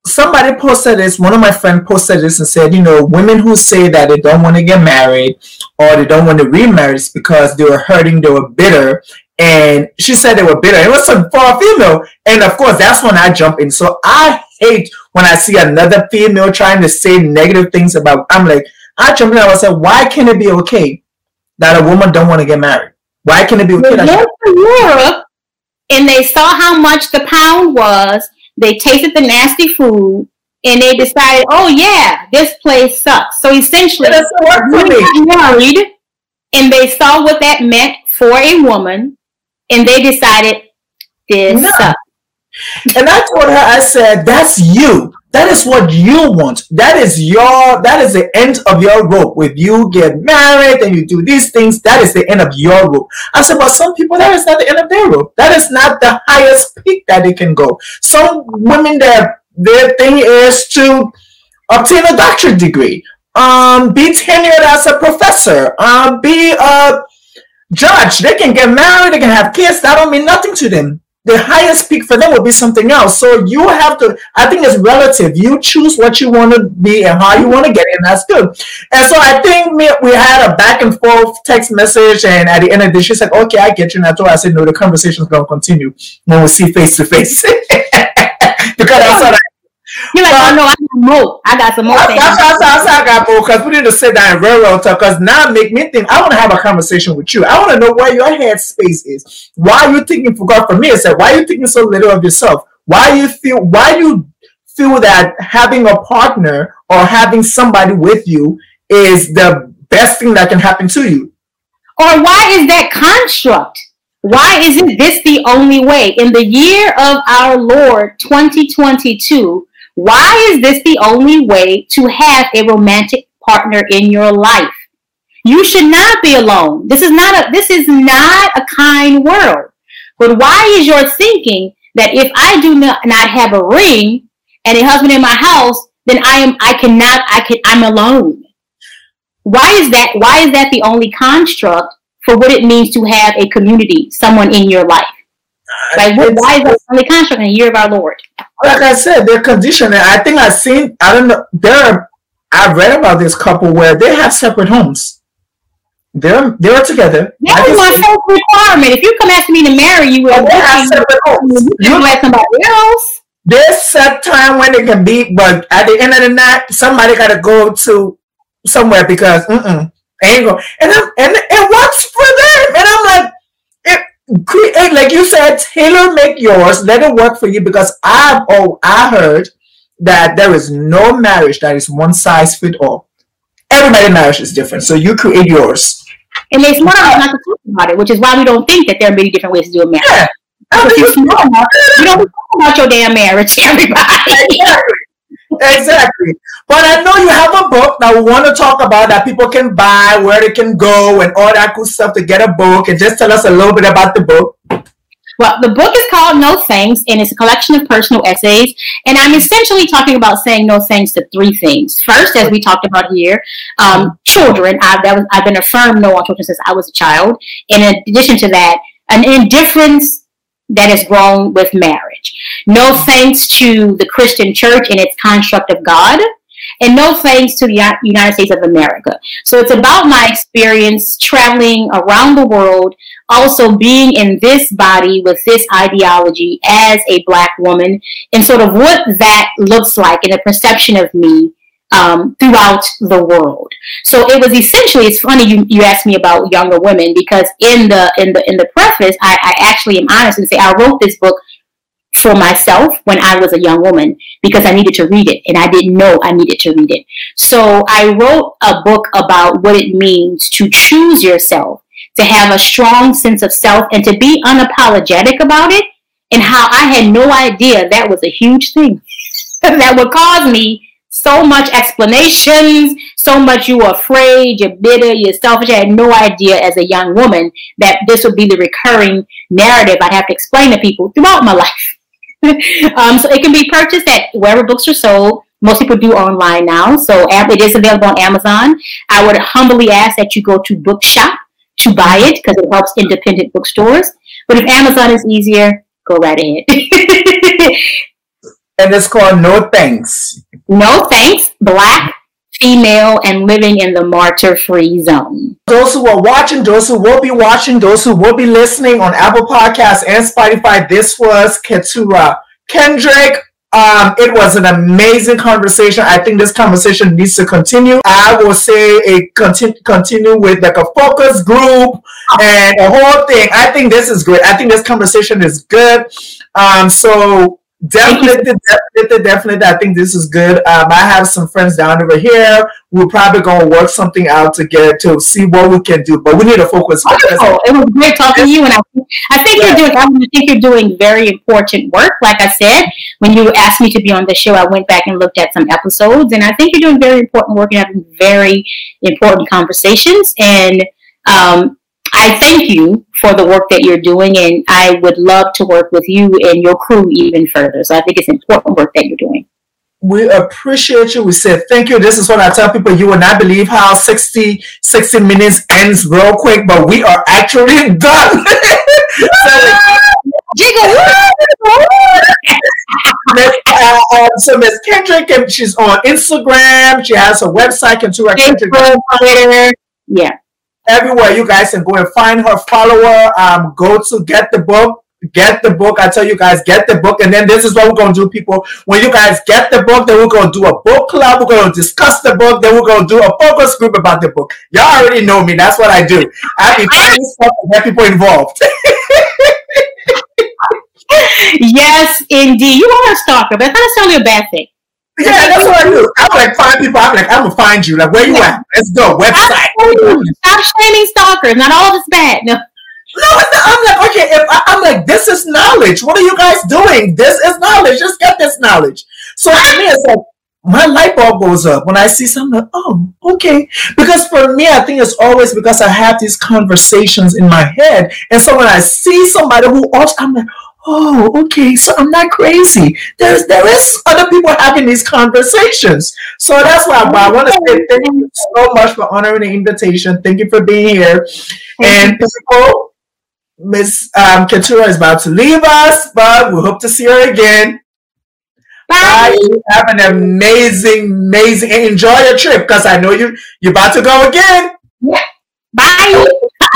somebody posted this. One of my friends posted this and said, you know, women who say that they don't want to get married or they don't want to remarry because they were hurting, they were bitter, and she said they were bitter. It was for a female, and of course, that's when I jump in. So I hate when I see another female trying to say negative things about. I'm like, I jump in. I said, why can't it be okay that a woman don't want to get married? Why can't it be okay? To Europe and they saw how much the pound was. They tasted the nasty food, and they decided, oh yeah, this place sucks. So essentially, they got married, and they saw what that meant for a woman, and they decided this no. sucks. And I told her, I said, that's you. That is what you want. That is your, that is the end of your rope. If you get married and you do these things, that is the end of your rope. I said, but some people, that is not the end of their rope. That is not the highest peak that they can go. Some women, their, their thing is to obtain a doctorate degree, um, be tenured as a professor, um, be a judge. They can get married, they can have kids. That don't mean nothing to them the highest peak for them will be something else. So you have to, I think it's relative. You choose what you want to be and how you want to get it, and that's good. And so I think me, we had a back and forth text message, and at the end of the day, she said, Okay, I get you. And I told her, I said, No, the conversation is going to continue when we see face to face. Because I said, you're like, oh no, I more. I got some more. That's, that's, that's, I got more because we need to sit down and well talk. Because now make me think. I want to have a conversation with you. I want to know where your head space is. Why are you thinking for God? For me, I said, why are you thinking so little of yourself? Why you feel? Why you feel that having a partner or having somebody with you is the best thing that can happen to you? Or why is that construct? Why isn't this the only way? In the year of our Lord 2022, why is this the only way to have a romantic partner in your life? You should not be alone. This is not a this is not a kind world. But why is your thinking that if I do not, not have a ring and a husband in my house, then I am I cannot I can I'm alone. Why is that why is that the only construct for what it means to have a community, someone in your life? Like, why is that only construct in the year of our Lord? Like I said, they're conditioned. I think I've seen, I don't know, there are, I've read about this couple where they have separate homes. They're they're together. That was my first requirement. If you come asking me to marry you, oh, they have separate homes. You let somebody else. There's set time when they can be, but at the end of the night, somebody got to go to somewhere because mm ain't go. And I'm, and it works for them. And I'm like, create eh, like you said tailor make yours let it work for you because i've oh i heard that there is no marriage that is one size fit all. Everybody marriage is different so you create yours. And it's smart enough not to talk about it which is why we don't think that there are many different ways to do a marriage. Yeah. Because you're enough, you don't talk about your damn marriage everybody. Exactly. Exactly. But I know you have a book that we want to talk about that people can buy, where they can go, and all that cool stuff to get a book. And just tell us a little bit about the book. Well, the book is called No Thanks, and it's a collection of personal essays. And I'm essentially talking about saying no thanks to three things. First, as we talked about here, um, children. I've, was, I've been a firm no on children since I was a child. And in addition to that, an indifference that has grown with marriage. No thanks to the Christian church and its construct of God. And no thanks to the United States of America. So it's about my experience traveling around the world, also being in this body with this ideology as a black woman, and sort of what that looks like in the perception of me um, throughout the world. So it was essentially. It's funny you, you asked me about younger women because in the in the in the preface, I, I actually am honest and say I wrote this book for myself when I was a young woman because I needed to read it and I didn't know I needed to read it. So I wrote a book about what it means to choose yourself, to have a strong sense of self, and to be unapologetic about it, and how I had no idea that was a huge thing that would cause me so much explanations, so much you were afraid, you're bitter, you're selfish. I had no idea as a young woman that this would be the recurring narrative I'd have to explain to people throughout my life. um, so it can be purchased at wherever books are sold. Most people do online now, so it is available on Amazon. I would humbly ask that you go to Bookshop to buy it because it helps independent bookstores. But if Amazon is easier, go right ahead. and it's called No Thanks. No Thanks, Black, Female, and Living in the Martyr Free Zone. Those who are watching, those who will be watching, those who will be listening on Apple Podcasts and Spotify, this was Keturah Kendrick. Um, it was an amazing conversation. I think this conversation needs to continue. I will say a continue continue with like a focus group and a whole thing. I think this is great. I think this conversation is good. Um, so Definitely, definitely, definitely. I think this is good. Um, I have some friends down over here. We're probably going to work something out to get to see what we can do. But we need to focus. Wonderful. It was great talking to you, and I, I think yeah. you're doing. I think you're doing very important work. Like I said, when you asked me to be on the show, I went back and looked at some episodes, and I think you're doing very important work and having very important conversations. And um, I thank you for the work that you're doing, and I would love to work with you and your crew even further. So I think it's important work that you're doing. We appreciate you. We say thank you. This is what I tell people. You will not believe how 60, 60 minutes ends real quick, but we are actually done. Jiggle. uh, um, so Miss Kendrick, she's on Instagram. She has a website, Keturah Kendrick. Twitter. Yeah everywhere. You guys can go and find her follower um go to get the book get the book. I tell you guys get the book. And then this is what we're going to do people. When you guys get the book then we're going to do a book club. We're going to discuss the book. Then we're going to do a focus group about the book. Y'all already know me. That's what i do. I finding stuff to get people involved. Yes indeed. You are a stalker but that's not necessarily a bad thing yeah, that's what I do. I'm like find people. I'm like, I'm gonna find you. Like, where you at? Let's go. Website. Stop shaming stalkers. Not all of it's bad. No. No, I'm like, okay, if I, am like, this is knowledge. What are you guys doing? This is knowledge. Just get this knowledge. So for me, it's like my light bulb goes up when I see something. Like, oh, okay. Because for me, I think it's always because I have these conversations in my head, and so when I see somebody who also, I'm like, oh, okay, so I'm not crazy. There's there is other people having these conversations. So that's why I want to say thank you so much for honoring the invitation. Thank you for being here. and people, Miss um, Keturah is about to leave us, but we hope to see her again. Bye. Bye. Have an amazing, amazing, and enjoy your trip because I know you you're about to go again. Yeah. Bye.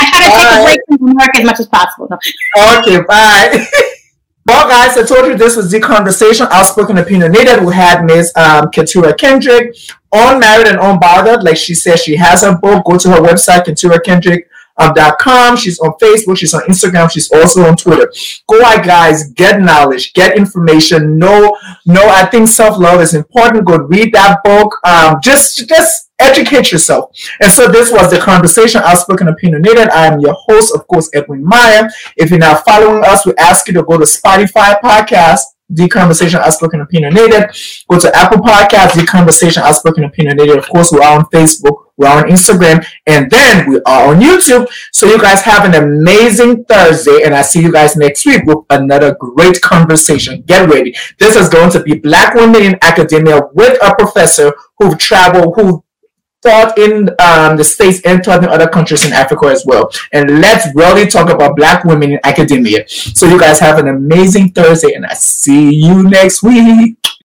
I try to take a break from work as much as possible. Okay, bye. Well, guys, I told you this was the conversation, outspoken opinionated. We had Miss um, Keturah Kendrick, unmarried and unbothered. Like she said, she has a book. Go to her website, Keturah Kendrick um. She's on Facebook. She's on Instagram. She's also on Twitter. Go out, guys. Get knowledge. Get information. No, no. I think self love is important. Go read that book. Um, just, just educate yourself. And so this was the conversation, Outspoken Opinionated. I am your host, of course, Edwin Meyer. If you're not following us, we ask you to go to Spotify podcast the Conversation Outspoken Opinionated. Go to Apple Podcasts, The Conversation Outspoken Opinionated. Of course, we're on Facebook, we're on Instagram, and then we are on YouTube. So you guys have an amazing Thursday, and I see you guys next week with another great conversation. Get ready. This is going to be Black Women in Academia with a professor who traveled, who in um, the States and taught in other countries in Africa as well. And let's really talk about Black women in academia. So you guys have an amazing Thursday, and I see you next week.